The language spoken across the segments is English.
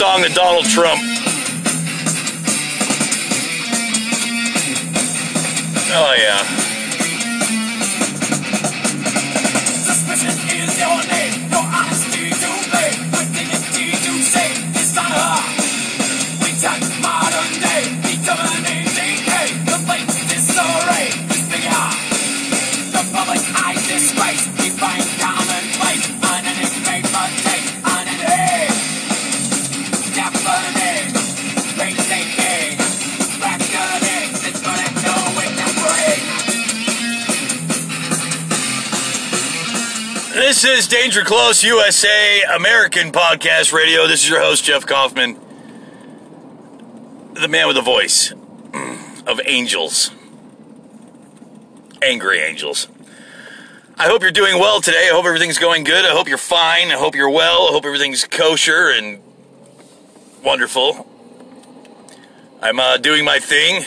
song to Donald Trump. Oh, yeah. Danger Close USA American Podcast Radio. This is your host, Jeff Kaufman, the man with the voice of angels, angry angels. I hope you're doing well today. I hope everything's going good. I hope you're fine. I hope you're well. I hope everything's kosher and wonderful. I'm uh, doing my thing,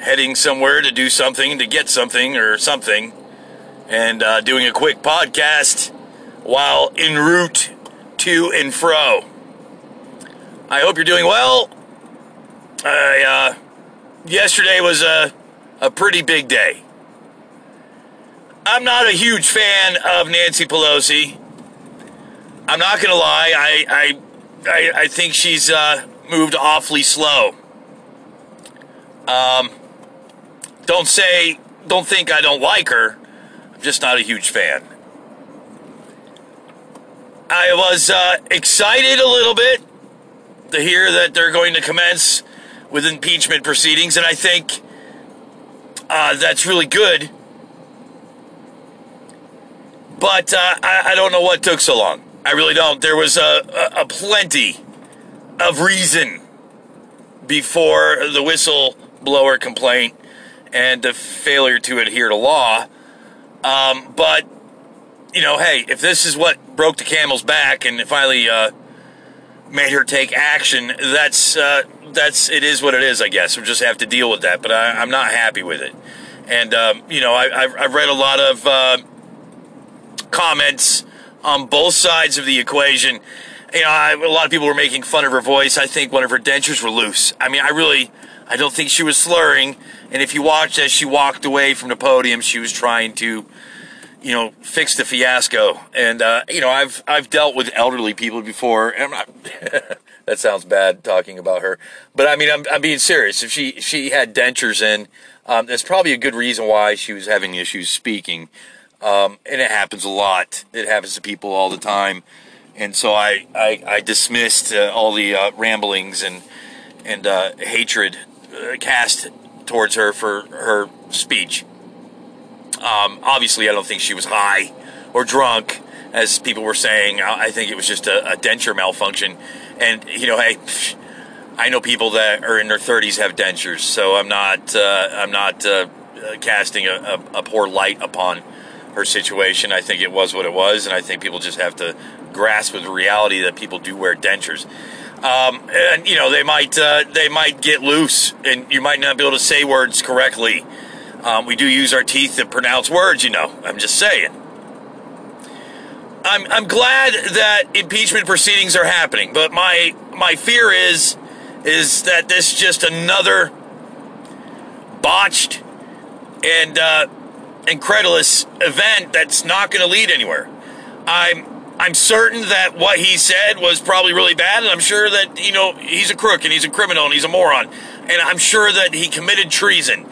heading somewhere to do something, to get something or something and uh, doing a quick podcast while en route to and fro. I hope you're doing well. I, uh, yesterday was a, a pretty big day. I'm not a huge fan of Nancy Pelosi. I'm not going to lie. I, I, I, I think she's uh, moved awfully slow. Um, don't say, don't think I don't like her just not a huge fan. I was uh, excited a little bit to hear that they're going to commence with impeachment proceedings, and I think uh, that's really good. But uh, I, I, don't know what took so long. I really don't. There was a, a, a plenty of reason before the whistleblower complaint and the failure to adhere to law. Um, but you know, hey, if this is what broke the camel's back and finally uh, made her take action, that's uh, that's it is what it is. I guess we just have to deal with that. But I, am not happy with it. And um, you know, I, have read a lot of uh, comments on both sides of the equation. You know, I, a lot of people were making fun of her voice. I think one of her dentures were loose. I mean, I really, I don't think she was slurring. And if you watched as she walked away from the podium, she was trying to, you know, fix the fiasco. And uh, you know, I've I've dealt with elderly people before, not. that sounds bad talking about her, but I mean, I'm I'm being serious. If she she had dentures in, um, that's probably a good reason why she was having issues speaking. Um, and it happens a lot. It happens to people all the time. And so I I, I dismissed uh, all the uh, ramblings and and uh, hatred uh, cast towards her for her speech. Um, obviously, I don't think she was high or drunk, as people were saying. I think it was just a, a denture malfunction. And you know, hey, I know people that are in their 30s have dentures, so I'm not uh, I'm not uh, casting a, a, a poor light upon her situation. I think it was what it was, and I think people just have to grasp with the reality that people do wear dentures. Um, and you know they might uh, they might get loose, and you might not be able to say words correctly. Um, we do use our teeth to pronounce words, you know. I'm just saying. I'm I'm glad that impeachment proceedings are happening, but my my fear is is that this is just another botched and uh, incredulous event that's not going to lead anywhere. I'm I'm certain that what he said was probably really bad, and I'm sure that, you know, he's a crook and he's a criminal and he's a moron. And I'm sure that he committed treason.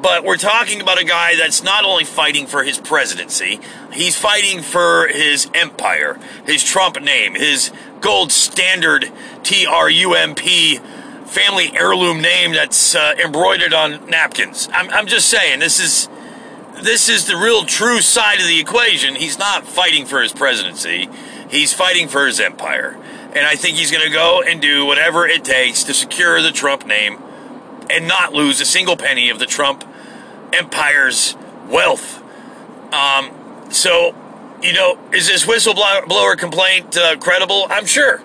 But we're talking about a guy that's not only fighting for his presidency, he's fighting for his empire, his Trump name, his gold standard T R U M P family heirloom name that's uh, embroidered on napkins. I'm, I'm just saying, this is this is the real true side of the equation. He's not fighting for his presidency. He's fighting for his empire. And I think he's going to go and do whatever it takes to secure the Trump name and not lose a single penny of the Trump empire's wealth. Um, so, you know, is this whistleblower complaint uh, credible? I'm sure.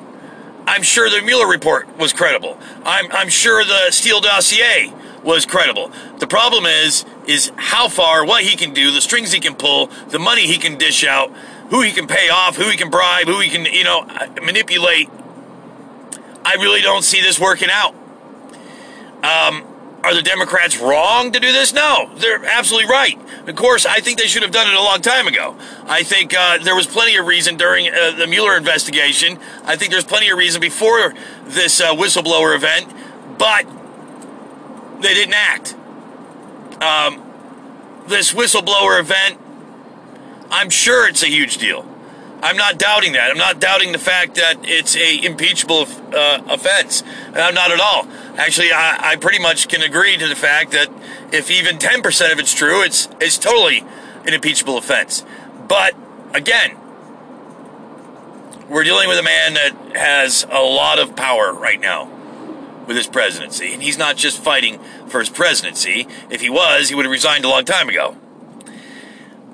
I'm sure the Mueller report was credible. I'm, I'm sure the Steele dossier was credible. The problem is, is how far, what he can do, the strings he can pull, the money he can dish out, who he can pay off, who he can bribe, who he can, you know, manipulate. I really don't see this working out. Um, are the Democrats wrong to do this? No, they're absolutely right. Of course, I think they should have done it a long time ago. I think uh, there was plenty of reason during uh, the Mueller investigation. I think there's plenty of reason before this uh, whistleblower event, but they didn't act. Um, this whistleblower event, I'm sure it's a huge deal. I'm not doubting that. I'm not doubting the fact that it's a impeachable uh, offense. I'm not at all. Actually, I, I pretty much can agree to the fact that if even 10% of it's true, it's it's totally an impeachable offense. But again, we're dealing with a man that has a lot of power right now with his presidency, and he's not just fighting for his presidency. If he was, he would have resigned a long time ago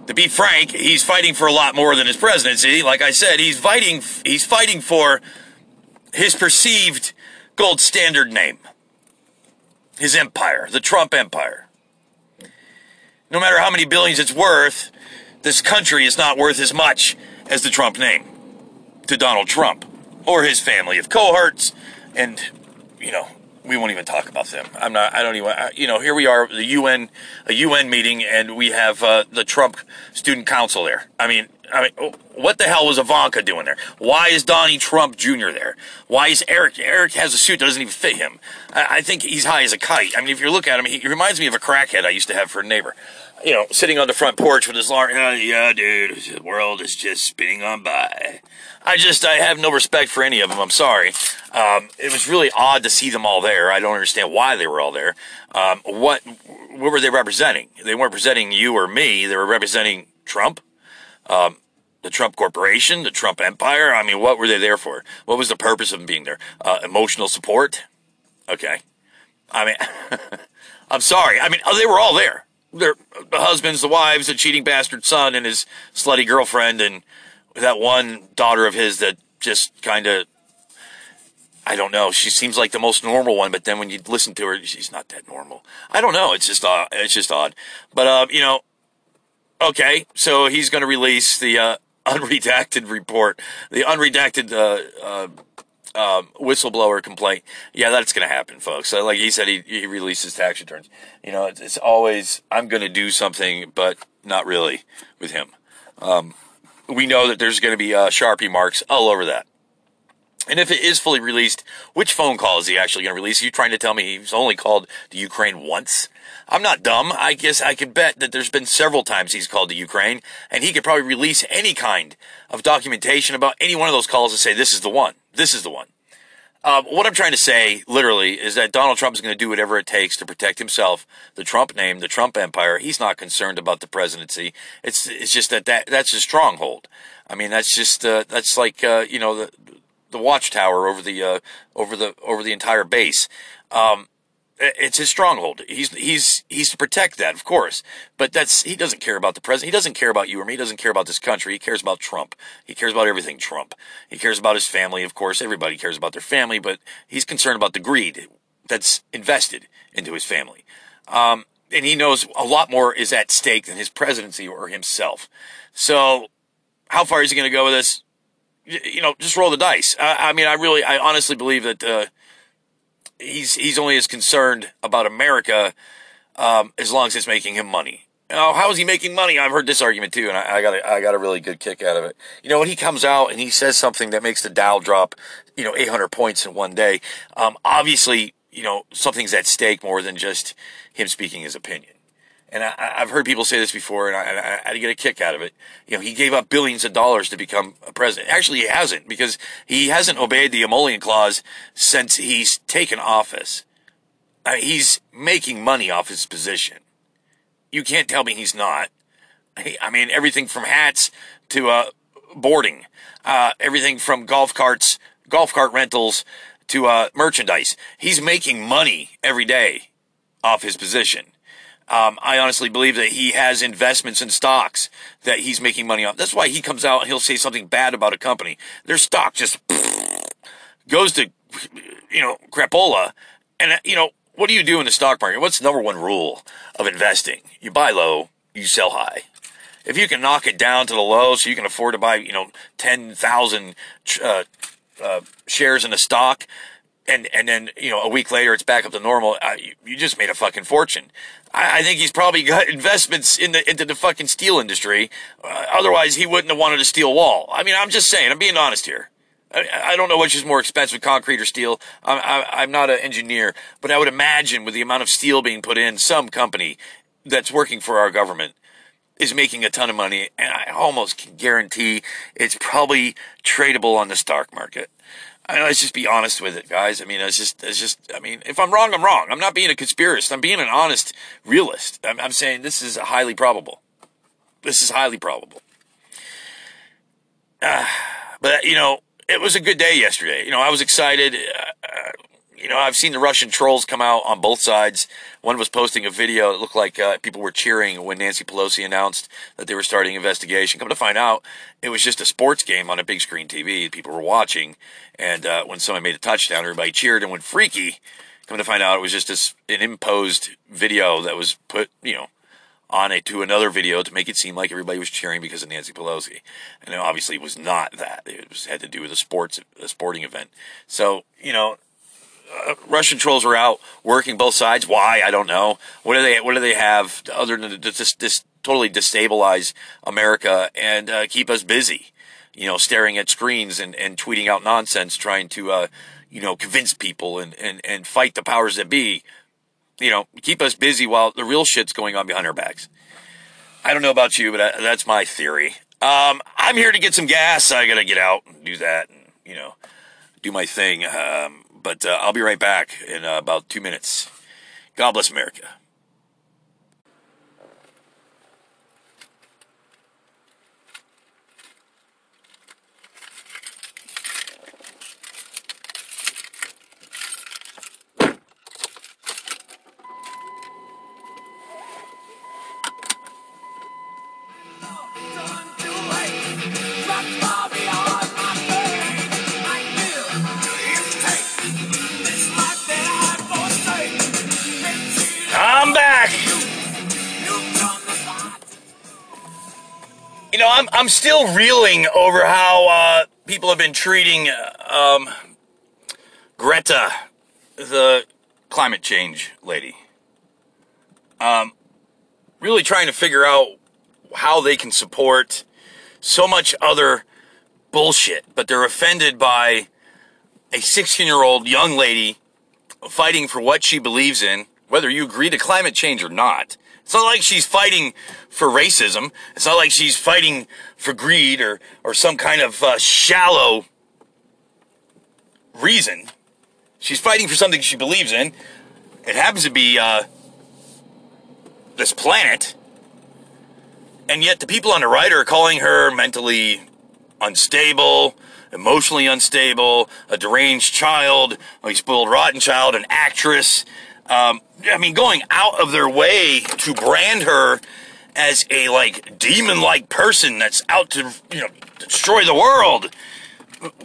to be frank, he's fighting for a lot more than his presidency. Like I said, he's fighting he's fighting for his perceived gold standard name. His empire, the Trump empire. No matter how many billions it's worth, this country is not worth as much as the Trump name to Donald Trump or his family of cohorts and you know we won't even talk about them. I'm not. I don't even. I, you know, here we are, the UN, a UN meeting, and we have uh, the Trump Student Council there. I mean, I mean, what the hell was Ivanka doing there? Why is Donnie Trump Jr. there? Why is Eric? Eric has a suit that doesn't even fit him. I, I think he's high as a kite. I mean, if you look at him, he, he reminds me of a crackhead I used to have for a neighbor you know, sitting on the front porch with his large, uh, yeah, dude, the world is just spinning on by. I just, I have no respect for any of them. I'm sorry. Um, it was really odd to see them all there. I don't understand why they were all there. Um, what, what were they representing? They weren't representing you or me. They were representing Trump, um, the Trump Corporation, the Trump Empire. I mean, what were they there for? What was the purpose of them being there? Uh, emotional support? Okay. I mean, I'm sorry. I mean, oh, they were all there their the husbands, the wives, the cheating bastard son, and his slutty girlfriend, and that one daughter of his that just kind of. I don't know. She seems like the most normal one, but then when you listen to her, she's not that normal. I don't know. It's just odd. It's just odd. But uh, you know, okay. So he's going to release the uh, unredacted report, the unredacted uh, uh um, whistleblower complaint. Yeah, that's going to happen, folks. So, like he said, he, he releases tax returns. You know, it's, it's always, I'm going to do something, but not really with him. Um, we know that there's going to be uh, Sharpie marks all over that. And if it is fully released, which phone call is he actually going to release? Are you trying to tell me he's only called the Ukraine once? I'm not dumb. I guess I could bet that there's been several times he's called the Ukraine, and he could probably release any kind of documentation about any one of those calls and say, this is the one. This is the one. Uh, what I'm trying to say, literally, is that Donald Trump is going to do whatever it takes to protect himself, the Trump name, the Trump empire. He's not concerned about the presidency. It's it's just that, that that's his stronghold. I mean, that's just uh, that's like uh, you know the the watchtower over the uh, over the over the entire base. Um, it's his stronghold. He's he's he's to protect that, of course. But that's he doesn't care about the president. He doesn't care about you or me. He doesn't care about this country. He cares about Trump. He cares about everything Trump. He cares about his family, of course. Everybody cares about their family, but he's concerned about the greed that's invested into his family. Um, and he knows a lot more is at stake than his presidency or himself. So, how far is he going to go with this? You know, just roll the dice. I, I mean, I really, I honestly believe that. Uh, he's he's only as concerned about America um, as long as it's making him money. Now, how is he making money? I've heard this argument too, and I, I, got a, I got a really good kick out of it. You know, when he comes out and he says something that makes the Dow drop, you know, 800 points in one day, um, obviously, you know, something's at stake more than just him speaking his opinion and I, have heard people say this before, and I, I, I get a kick out of it. You know, he gave up billions of dollars to become a president. Actually, he hasn't because he hasn't obeyed the emolument clause since he's taken office. I mean, he's making money off his position. You can't tell me he's not. I mean, everything from hats to uh, boarding, uh, everything from golf carts, golf cart rentals to uh, merchandise. He's making money every day off his position. Um, I honestly believe that he has investments in stocks that he's making money off. That's why he comes out and he'll say something bad about a company. Their stock just goes to, you know, crapola. And, you know, what do you do in the stock market? What's the number one rule of investing? You buy low, you sell high. If you can knock it down to the low so you can afford to buy, you know, 10,000 uh, uh, shares in a stock, and and then you know a week later it's back up to normal. You, you, just made a fucking fortune. I, I, think he's probably got investments in the into the fucking steel industry. Uh, otherwise, he wouldn't have wanted a steel wall. I mean, I'm just saying. I'm being honest here. I, I don't know which is more expensive, concrete or steel. I'm, I, am not an engineer, but I would imagine with the amount of steel being put in, some company that's working for our government is making a ton of money, and I almost can guarantee it's probably tradable on the stock market. I mean, let's just be honest with it, guys. I mean, it's just, it's just, I mean, if I'm wrong, I'm wrong. I'm not being a conspiracist. I'm being an honest realist. I'm, I'm saying this is highly probable. This is highly probable. Uh, but, you know, it was a good day yesterday. You know, I was excited. Uh, you know, I've seen the Russian trolls come out on both sides. One was posting a video that looked like uh, people were cheering when Nancy Pelosi announced that they were starting an investigation. Come to find out, it was just a sports game on a big screen TV. That people were watching, and uh, when someone made a touchdown, everybody cheered and went freaky. Come to find out, it was just an imposed video that was put, you know, on it to another video to make it seem like everybody was cheering because of Nancy Pelosi, and it obviously was not that. It was had to do with a sports a sporting event. So you know, uh, Russian trolls are out working both sides. Why I don't know. What do they What do they have other than to just, just totally destabilize America and uh, keep us busy? You know, staring at screens and, and tweeting out nonsense, trying to uh, you know convince people and, and and fight the powers that be. You know, keep us busy while the real shit's going on behind our backs. I don't know about you, but I, that's my theory. Um, I'm here to get some gas. I gotta get out and do that, and you know, do my thing. Um, but uh, I'll be right back in uh, about two minutes. God bless America. I'm I'm still reeling over how uh, people have been treating um, Greta, the climate change lady. Um, really trying to figure out how they can support so much other bullshit, but they're offended by a 16 year old young lady fighting for what she believes in, whether you agree to climate change or not. It's not like she's fighting for racism. It's not like she's fighting for greed or, or some kind of uh, shallow reason. She's fighting for something she believes in. It happens to be uh, this planet. And yet the people on the right are calling her mentally unstable, emotionally unstable, a deranged child, a spoiled rotten child, an actress. Um, I mean, going out of their way to brand her as a like demon-like person that's out to you know destroy the world.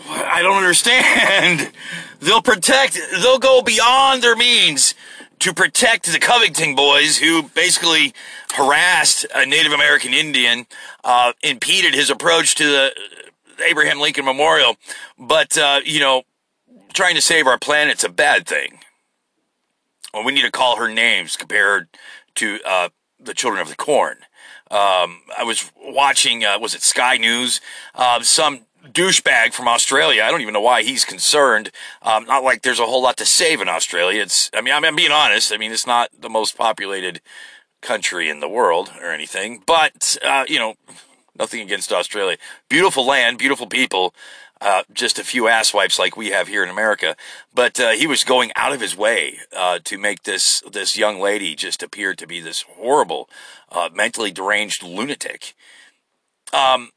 I don't understand. they'll protect. They'll go beyond their means to protect the Covington boys, who basically harassed a Native American Indian, uh, impeded his approach to the Abraham Lincoln Memorial. But uh, you know, trying to save our planet's a bad thing. Well, we need to call her names compared to uh, the children of the corn. Um, I was watching, uh, was it Sky News? Uh, some douchebag from Australia. I don't even know why he's concerned. Um, not like there's a whole lot to save in Australia. It's, I mean, I'm, being honest. I mean, it's not the most populated country in the world or anything, but, uh, you know, nothing against Australia. Beautiful land, beautiful people uh, just a few asswipes like we have here in America. But uh, he was going out of his way uh, to make this this young lady just appear to be this horrible, uh, mentally deranged lunatic. Um,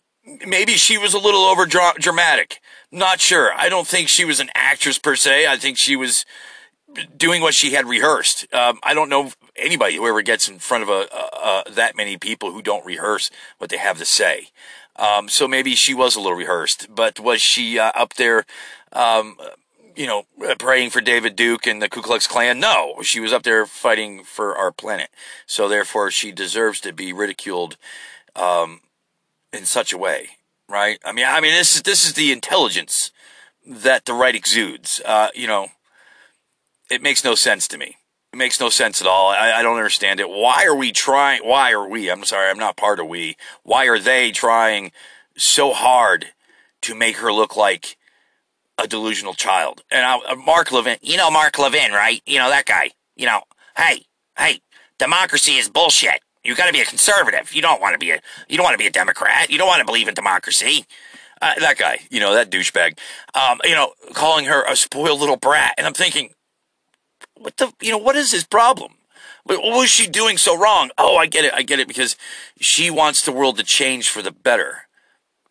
maybe she was a little over dramatic. Not sure. I don't think she was an actress per se. I think she was doing what she had rehearsed. Um, I don't know anybody who ever gets in front of a, a, a, that many people who don't rehearse what they have to say. Um, so maybe she was a little rehearsed, but was she uh, up there, um, you know, praying for David Duke and the Ku Klux Klan. No, she was up there fighting for our planet. So therefore, she deserves to be ridiculed um, in such a way, right? I mean, I mean, this is this is the intelligence that the right exudes. Uh, you know, it makes no sense to me. It makes no sense at all. I, I don't understand it. Why are we trying? Why are we? I'm sorry, I'm not part of we. Why are they trying so hard to make her look like a delusional child? And I, uh, Mark Levin, you know Mark Levin, right? You know that guy. You know, hey, hey, democracy is bullshit. You got to be a conservative. You don't want to be a you don't want to be a Democrat. You don't want to believe in democracy. Uh, that guy, you know, that douchebag, um, you know, calling her a spoiled little brat, and I'm thinking, what the, you know, what is his problem? What was she doing so wrong? Oh, I get it, I get it, because she wants the world to change for the better.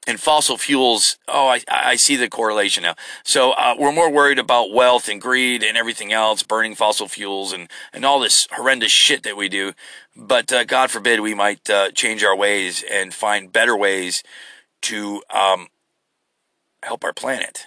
And fossil fuels, oh, I, I see the correlation now. So uh, we're more worried about wealth and greed and everything else, burning fossil fuels and, and all this horrendous shit that we do. But uh, God forbid we might uh, change our ways and find better ways to um, help our planet.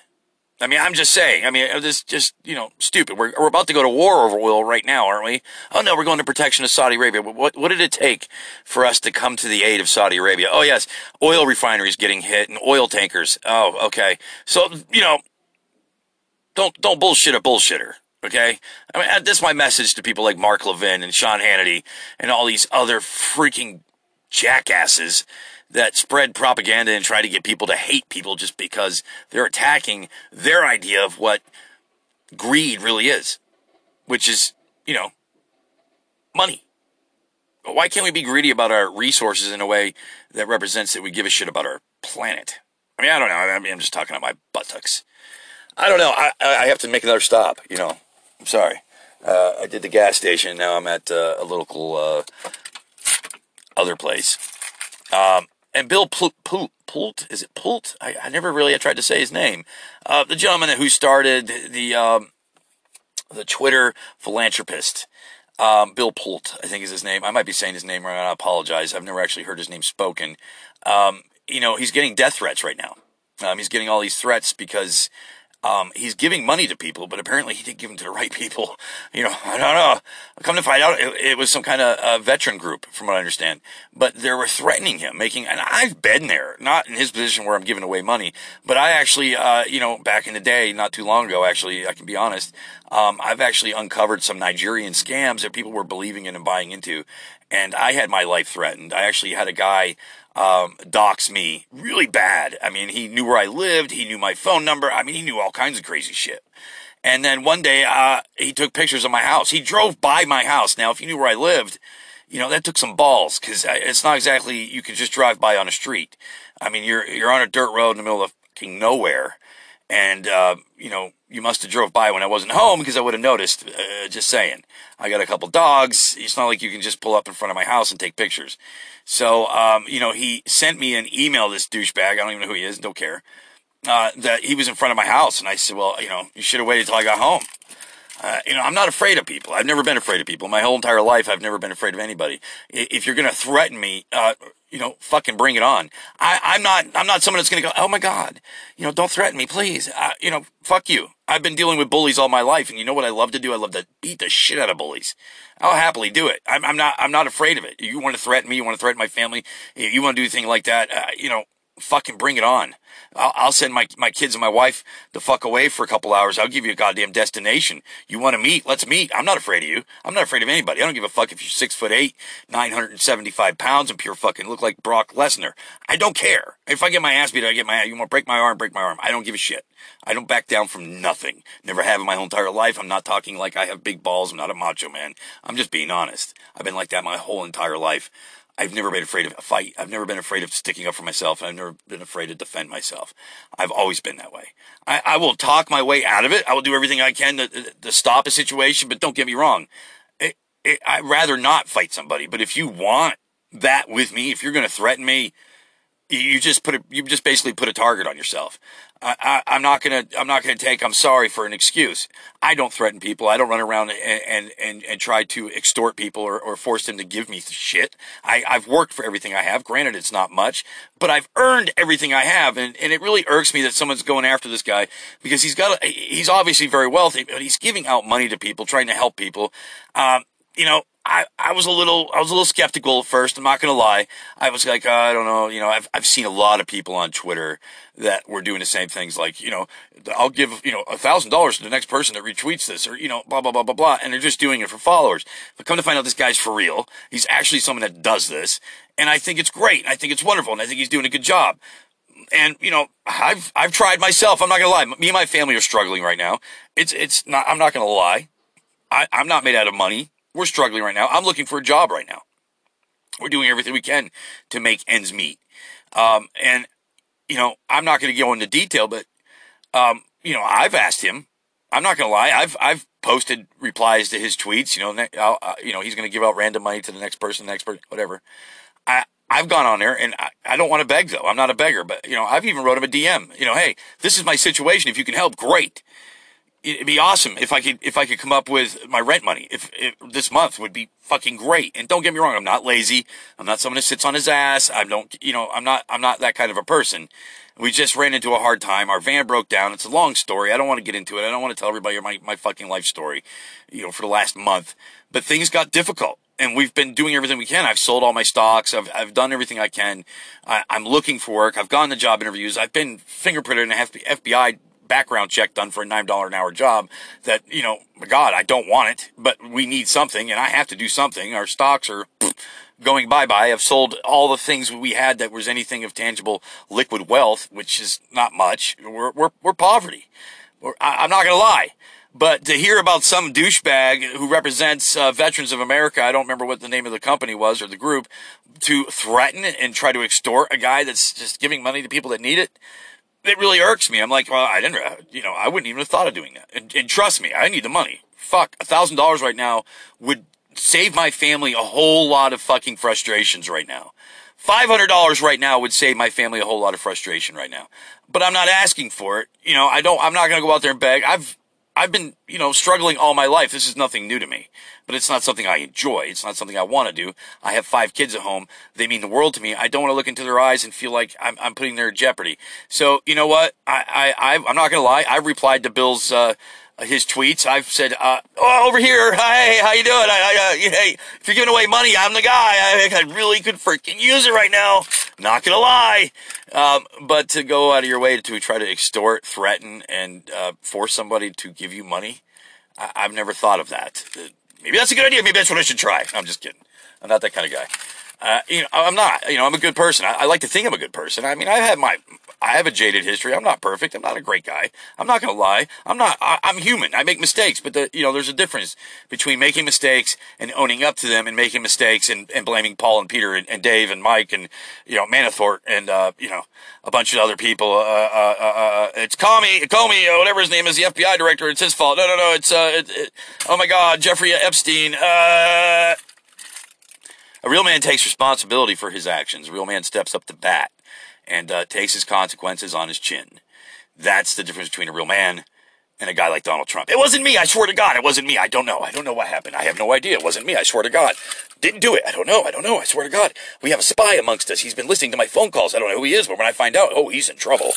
I mean, I'm just saying. I mean, uh, this just you know stupid. We're we're about to go to war over oil right now, aren't we? Oh no, we're going to protection of Saudi Arabia. What what did it take for us to come to the aid of Saudi Arabia? Oh yes, oil refineries getting hit and oil tankers. Oh okay. So you know, don't don't bullshit a bullshitter. Okay, I mean this is my message to people like Mark Levin and Sean Hannity and all these other freaking jackasses that spread propaganda and try to get people to hate people just because they're attacking their idea of what greed really is, which is, you know, money. Why can't we be greedy about our resources in a way that represents that we give a shit about our planet? I mean, I don't know. I mean, I'm just talking about my buttocks. I don't know. I, I have to make another stop, you know. I'm sorry. Uh, I did the gas station. Now I'm at uh, a local uh, other place. Um, and Bill Pult, is it Pult? I, I, never really I tried to say his name. Uh, the gentleman who started the um, the Twitter philanthropist. Um, Bill Pult, I think is his name. I might be saying his name wrong. I apologize. I've never actually heard his name spoken. Um, you know, he's getting death threats right now. Um, he's getting all these threats because um, he's giving money to people, but apparently he didn't give them to the right people. You know, I don't know. Come to find out, it, it was some kind of uh, veteran group, from what I understand. But they were threatening him, making, and I've been there, not in his position where I'm giving away money, but I actually, uh, you know, back in the day, not too long ago, actually, I can be honest, um, I've actually uncovered some Nigerian scams that people were believing in and buying into. And I had my life threatened. I actually had a guy um, dox me really bad. I mean, he knew where I lived. He knew my phone number. I mean, he knew all kinds of crazy shit. And then one day, uh, he took pictures of my house. He drove by my house. Now, if you knew where I lived, you know, that took some balls because it's not exactly you can just drive by on a street. I mean, you're, you're on a dirt road in the middle of nowhere. And, uh, you know, you must have drove by when I wasn't home because I would have noticed. Uh, just saying. I got a couple dogs. It's not like you can just pull up in front of my house and take pictures. So, um, you know, he sent me an email, this douchebag. I don't even know who he is. Don't care. Uh, that he was in front of my house. And I said, well, you know, you should have waited till I got home. Uh, you know, I'm not afraid of people. I've never been afraid of people. My whole entire life, I've never been afraid of anybody. If you're going to threaten me, uh, you know, fucking bring it on. I, I'm not, I'm not someone that's going to go, oh my God, you know, don't threaten me, please. You know, fuck you. I've been dealing with bullies all my life. And you know what I love to do? I love to beat the shit out of bullies. I'll happily do it. I'm, I'm not, I'm not afraid of it. You want to threaten me? You want to threaten my family? You want to do a thing like that? Uh, you know, fucking bring it on. I'll, I'll, send my, my kids and my wife the fuck away for a couple hours. I'll give you a goddamn destination. You want to meet? Let's meet. I'm not afraid of you. I'm not afraid of anybody. I don't give a fuck if you're six foot eight, 975 pounds and pure fucking look like Brock Lesnar. I don't care. If I get my ass beat, I get my, you want to break my arm, break my arm. I don't give a shit. I don't back down from nothing. Never have in my whole entire life. I'm not talking like I have big balls. I'm not a macho man. I'm just being honest. I've been like that my whole entire life. I've never been afraid of a fight. I've never been afraid of sticking up for myself. I've never been afraid to defend myself. I've always been that way. I, I will talk my way out of it. I will do everything I can to, to stop a situation, but don't get me wrong. It, it, I'd rather not fight somebody. But if you want that with me, if you're going to threaten me, you- just put a, you just basically put a target on yourself. I, I'm not gonna I'm not gonna take I'm sorry for an excuse. I don't threaten people. I don't run around and and and, and try to extort people or, or force them to give me shit. I, I've worked for everything I have. Granted, it's not much, but I've earned everything I have, and, and it really irks me that someone's going after this guy because he's got a, he's obviously very wealthy, but he's giving out money to people, trying to help people. Um, you know, I, I was a little I was a little skeptical at first. I'm not gonna lie. I was like, uh, I don't know. You know, I've I've seen a lot of people on Twitter that were doing the same things. Like, you know, I'll give you know a thousand dollars to the next person that retweets this, or you know, blah blah blah blah blah, and they're just doing it for followers. But come to find out, this guy's for real. He's actually someone that does this, and I think it's great. I think it's wonderful, and I think he's doing a good job and you know I've I've tried myself. I'm not gonna lie. Me and my family are struggling right now. It's it's not. I'm not gonna lie. I, I'm not made out of money. We're struggling right now. I'm looking for a job right now. We're doing everything we can to make ends meet. Um, and you know I'm not gonna go into detail, but um, you know I've asked him. I'm not gonna lie. I've I've posted replies to his tweets. You know, I'll, uh, you know he's gonna give out random money to the next person, the next person, whatever. I I've gone on there and I, I don't want to beg though. I'm not a beggar, but you know, I've even wrote him a DM. You know, hey, this is my situation. If you can help, great. It'd be awesome if I could if I could come up with my rent money. If, if this month would be fucking great. And don't get me wrong, I'm not lazy. I'm not someone who sits on his ass. I don't, you know, I'm not I'm not that kind of a person. We just ran into a hard time. Our van broke down. It's a long story. I don't want to get into it. I don't want to tell everybody my, my fucking life story, you know, for the last month. But things got difficult and we've been doing everything we can. I've sold all my stocks. I've, I've done everything I can. I, I'm looking for work. I've gone to job interviews. I've been fingerprinted in an FBI background check done for a $9 an hour job that, you know, God, I don't want it, but we need something and I have to do something. Our stocks are going bye bye. I've sold all the things we had that was anything of tangible liquid wealth, which is not much. We're, we're, we're poverty. We're, I, I'm not going to lie. But to hear about some douchebag who represents uh, Veterans of America, I don't remember what the name of the company was or the group, to threaten and try to extort a guy that's just giving money to people that need it, it really irks me. I'm like, well, I didn't, uh, you know, I wouldn't even have thought of doing that. And, and trust me, I need the money. Fuck, a thousand dollars right now would save my family a whole lot of fucking frustrations right now. $500 right now would save my family a whole lot of frustration right now. But I'm not asking for it. You know, I don't, I'm not going to go out there and beg. I've, I've been, you know, struggling all my life. This is nothing new to me, but it's not something I enjoy. It's not something I want to do. I have five kids at home. They mean the world to me. I don't want to look into their eyes and feel like I'm, I'm putting their jeopardy. So, you know what? I, I, I'm not going to lie. I've replied to Bill's, uh, his tweets. I've said, uh, oh, over here. Hey, how you doing? I, I, uh, hey, if you're giving away money, I'm the guy. I, I really could freaking use it right now. Not gonna lie. Um, but to go out of your way to try to extort, threaten, and uh, force somebody to give you money, I- I've never thought of that. Uh, Maybe that's a good idea. Maybe that's what I should try. I'm just kidding. I'm not that kind of guy. Uh, you know, I'm not. You know, I'm a good person. I, I like to think I'm a good person. I mean, I have had my, I have a jaded history. I'm not perfect. I'm not a great guy. I'm not gonna lie. I'm not. I, I'm human. I make mistakes, but the, you know, there's a difference between making mistakes and owning up to them, and making mistakes and, and blaming Paul and Peter and, and Dave and Mike and you know Manafort and uh, you know a bunch of other people. Uh, uh, uh, uh, it's Comey, Comey, uh, whatever his name is, the FBI director. It's his fault. No, no, no. It's uh, it, it, oh my God, Jeffrey Epstein. Uh, a real man takes responsibility for his actions. A real man steps up to bat and uh, takes his consequences on his chin. That's the difference between a real man and a guy like Donald Trump. It wasn't me. I swear to God, it wasn't me. I don't know. I don't know what happened. I have no idea. It wasn't me. I swear to God. Didn't do it. I don't know. I don't know. I swear to God. We have a spy amongst us. He's been listening to my phone calls. I don't know who he is, but when I find out, oh, he's in trouble.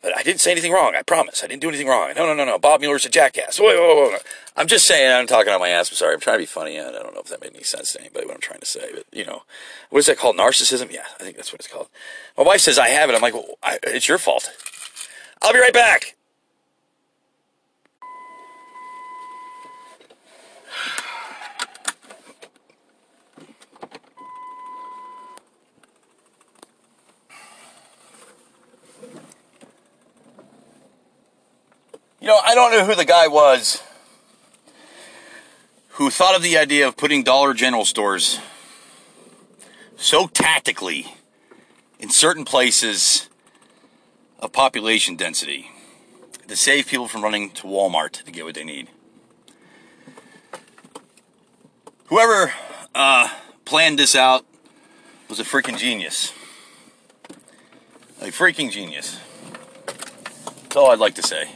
But I didn't say anything wrong. I promise. I didn't do anything wrong. No, no, no, no. Bob Mueller's a jackass. Whoa, whoa, whoa, whoa. I'm just saying. I'm talking on my ass. I'm sorry. I'm trying to be funny. And I don't know if that made any sense to anybody what I'm trying to say. But you know, what is that called? Narcissism? Yeah, I think that's what it's called. My wife says I have it. I'm like, well, I, it's your fault. I'll be right back. You know, I don't know who the guy was who thought of the idea of putting Dollar General stores so tactically in certain places of population density to save people from running to Walmart to get what they need. Whoever uh, planned this out was a freaking genius. A freaking genius. That's all I'd like to say.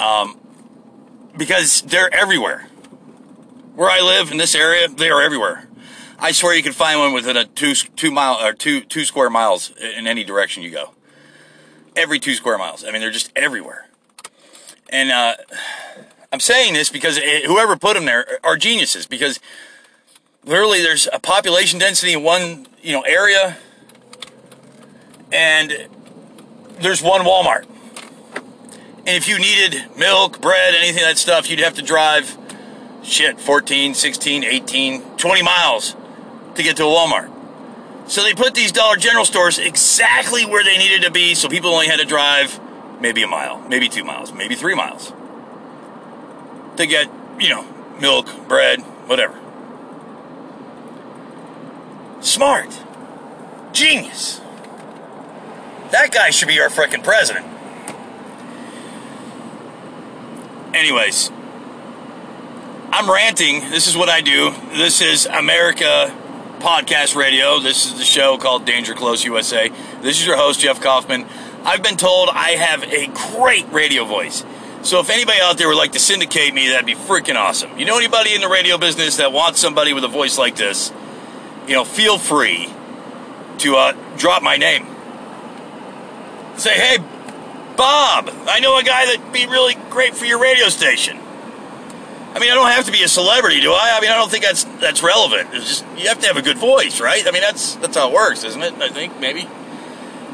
Um, because they're everywhere. Where I live in this area, they are everywhere. I swear you can find one within a two two mile or two two square miles in any direction you go. Every two square miles. I mean, they're just everywhere. And uh, I'm saying this because it, whoever put them there are geniuses. Because literally, there's a population density in one you know area, and there's one Walmart. And if you needed milk, bread, anything that stuff, you'd have to drive shit 14, 16, 18, 20 miles to get to a Walmart. So they put these Dollar General stores exactly where they needed to be so people only had to drive maybe a mile, maybe two miles, maybe three miles to get, you know, milk, bread, whatever. Smart. Genius. That guy should be our freaking president. Anyways, I'm ranting. This is what I do. This is America Podcast Radio. This is the show called Danger Close USA. This is your host, Jeff Kaufman. I've been told I have a great radio voice. So if anybody out there would like to syndicate me, that'd be freaking awesome. You know anybody in the radio business that wants somebody with a voice like this? You know, feel free to uh, drop my name. Say, hey, Bob, I know a guy that'd be really great for your radio station. I mean, I don't have to be a celebrity, do I? I mean, I don't think that's that's relevant. It's just you have to have a good voice, right? I mean, that's that's how it works, isn't it? I think maybe.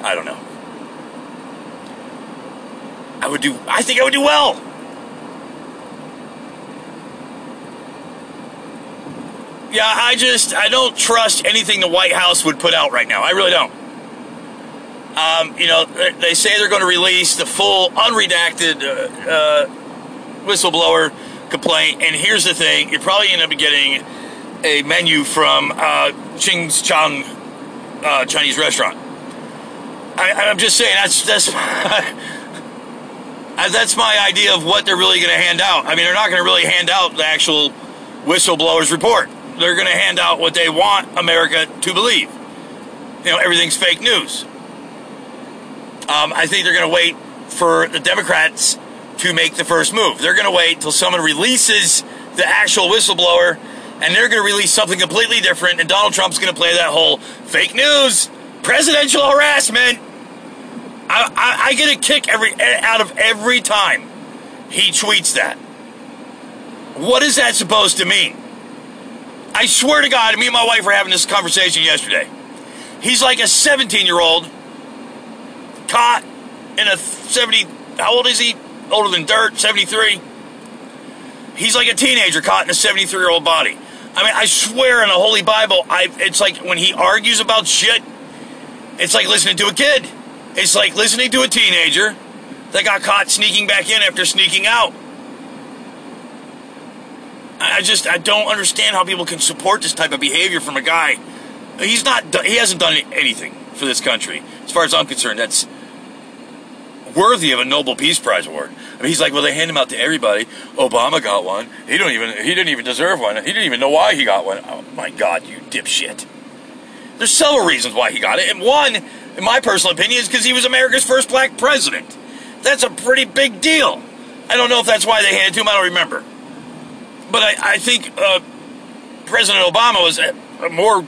I don't know. I would do. I think I would do well. Yeah, I just I don't trust anything the White House would put out right now. I really don't. Um, you know, they say they're going to release the full unredacted uh, uh, whistleblower complaint, and here's the thing: you're probably end up getting a menu from uh, Ching's Chang uh, Chinese restaurant. I, I'm just saying that's that's that's my idea of what they're really going to hand out. I mean, they're not going to really hand out the actual whistleblowers report. They're going to hand out what they want America to believe. You know, everything's fake news. Um, I think they're going to wait for the Democrats to make the first move. They're going to wait until someone releases the actual whistleblower, and they're going to release something completely different. And Donald Trump's going to play that whole fake news, presidential harassment. I, I, I get a kick every out of every time he tweets that. What is that supposed to mean? I swear to God, me and my wife were having this conversation yesterday. He's like a 17 year old caught in a 70. How old is he? Older than dirt, 73. He's like a teenager caught in a 73 year old body. I mean, I swear in the Holy Bible, I it's like when he argues about shit, it's like listening to a kid. It's like listening to a teenager that got caught sneaking back in after sneaking out. I just I don't understand how people can support this type of behavior from a guy. He's not he hasn't done anything for this country. As far as I'm concerned, that's worthy of a Nobel Peace Prize award. I mean, he's like, well, they hand him out to everybody. Obama got one. He don't even he didn't even deserve one. He didn't even know why he got one. Oh my God, you dipshit! There's several reasons why he got it, and one, in my personal opinion, is because he was America's first black president. That's a pretty big deal. I don't know if that's why they handed to him. I don't remember. But I, I think uh, President Obama was uh, more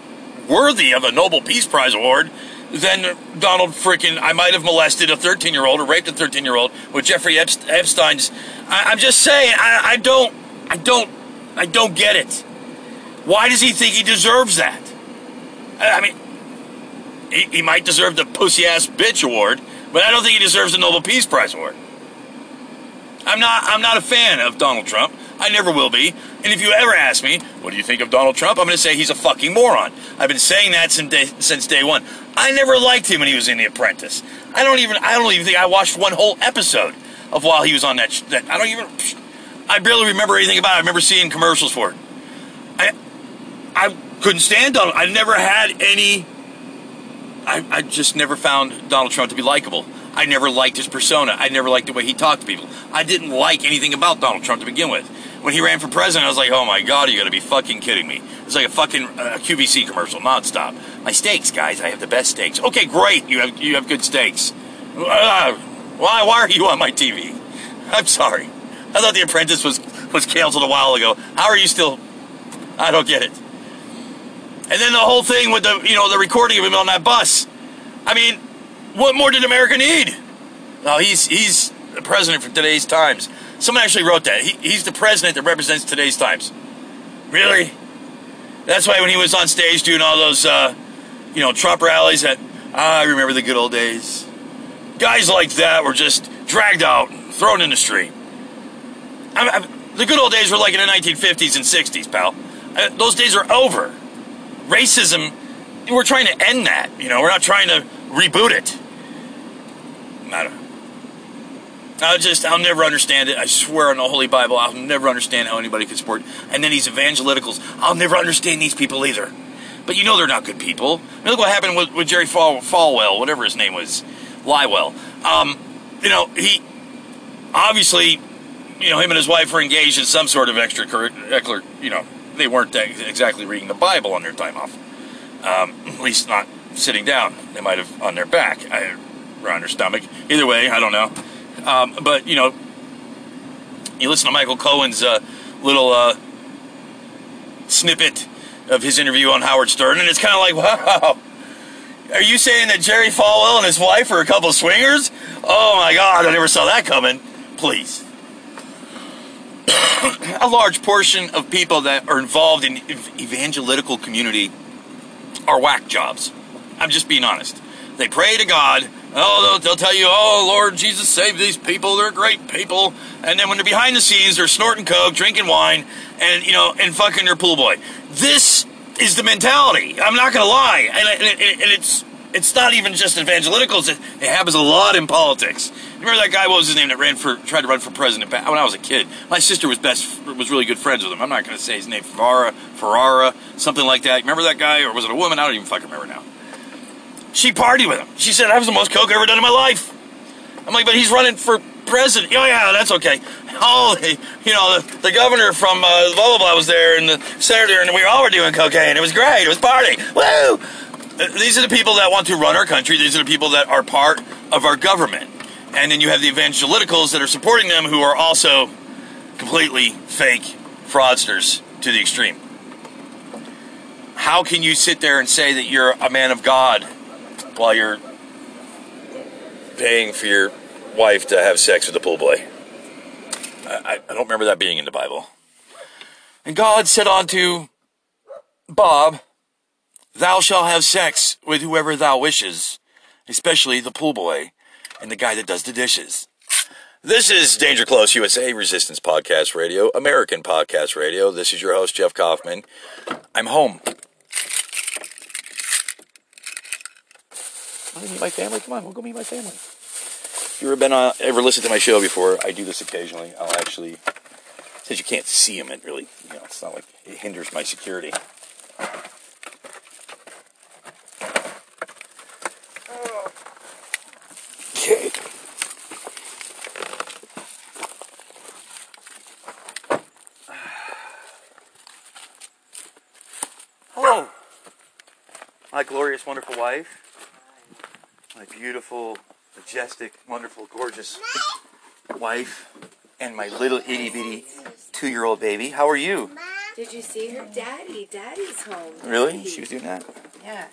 worthy of a Nobel Peace Prize award than Donald frickin' I might have molested a 13 year old or raped a 13 year old with Jeffrey Epstein's. I, am just saying, I, I don't, I don't, I don't get it. Why does he think he deserves that? I, I mean, he, he might deserve the pussy ass bitch award, but I don't think he deserves the Nobel Peace Prize award. I'm not, I'm not a fan of Donald Trump. I never will be. And if you ever ask me, what do you think of Donald Trump? I'm going to say he's a fucking moron. I've been saying that since day, since day one. I never liked him when he was in The Apprentice. I don't even I don't even think I watched one whole episode of while he was on that. that I don't even. I barely remember anything about it. I remember seeing commercials for it. I I couldn't stand Donald. I never had any. I, I just never found Donald Trump to be likable. I never liked his persona. I never liked the way he talked to people. I didn't like anything about Donald Trump to begin with. When he ran for president, I was like, oh my god, you got to be fucking kidding me! It's like a fucking uh, QVC commercial, nonstop. My steaks, guys, I have the best steaks. Okay, great, you have you have good steaks. Uh, why why are you on my TV? I'm sorry. I thought The Apprentice was was canceled a while ago. How are you still? I don't get it. And then the whole thing with the you know the recording of him on that bus. I mean, what more did America need? No, he's he's the president for today's times. Someone actually wrote that. He, he's the president that represents today's times. Really? That's why when he was on stage doing all those, uh, you know, Trump rallies, that ah, I remember the good old days. Guys like that were just dragged out, and thrown in the street. I, I, the good old days were like in the 1950s and 60s, pal. Uh, those days are over. Racism, we're trying to end that. You know, we're not trying to reboot it. I don't. I just, I'll never understand it. I swear on the Holy Bible, I'll never understand how anybody could support. And then these evangelicals, I'll never understand these people either. But you know they're not good people. I mean, look what happened with, with Jerry Falwell, whatever his name was, Lywell. Um, you know, he obviously, you know, him and his wife were engaged in some sort of extracurricular, you know, they weren't exactly reading the Bible on their time off. Um, at least not sitting down. They might have on their back I, or on their stomach. Either way, I don't know. Um, but you know, you listen to Michael Cohen's uh, little uh, snippet of his interview on Howard Stern, and it's kind of like, wow. Are you saying that Jerry Falwell and his wife are a couple of swingers? Oh my God, I never saw that coming. Please. a large portion of people that are involved in evangelical community are whack jobs. I'm just being honest. They pray to God Oh, they'll, they'll tell you, oh, Lord Jesus, save these people. They're great people. And then when they're behind the scenes, they're snorting coke, drinking wine, and, you know, and fucking their pool boy. This is the mentality. I'm not going to lie. And, and, and, it's it's not even just evangelicals. It, it, happens a lot in politics. Remember that guy? What was his name that ran for tried to run for president when I was a kid? My sister was best was really good friends with him. I'm not going to say his name. Ferrara, Ferrara, something like that. Remember that guy, or was it a woman? I don't even fucking remember now. She partied with him. She said, that was the most coke I've ever done in my life. I'm like, but he's running for president. Oh, yeah, that's okay. Oh, you know, the, the governor from uh, blah, blah, blah was there, and the senator, and we all were doing cocaine. It was great. It was party. Woo! Uh, these are the people that want to run our country. These are the people that are part of our government. And then you have the evangelicals that are supporting them who are also completely fake fraudsters to the extreme. How can you sit there and say that you're a man of God while you're paying for your wife to have sex with a pool boy. I, I don't remember that being in the Bible. And God said unto Bob, Thou shalt have sex with whoever thou wishes, especially the pool boy and the guy that does the dishes. This is Danger Close USA Resistance Podcast Radio, American Podcast Radio. This is your host, Jeff Kaufman. I'm home. I want to meet my family? Come on, we'll go meet my family. If you ever been on, ever listened to my show before, I do this occasionally. I'll actually, since you can't see them, it really, you know, it's not like it hinders my security. Okay. Hello, my glorious, wonderful wife my beautiful, majestic, wonderful, gorgeous wife, and my little itty bitty two year old baby. How are you? Did you see her daddy? Daddy's home. Really? She was doing that? Yeah.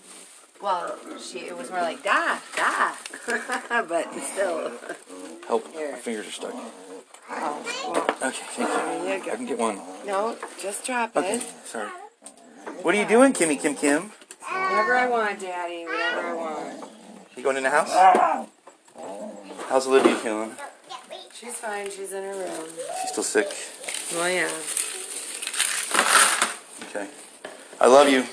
Well, she it was more like da da, but still. Help! Here. My fingers are stuck. Oh, okay, thank you. There you go. I can get one. No, just drop okay, it. Sorry. What are you doing, Kimmy Kim Kim? Whatever I want, Daddy. Whatever I want. You going in the house? How's Olivia feeling? She's fine. She's in her room. She's still sick? Oh, yeah. Okay. I love you.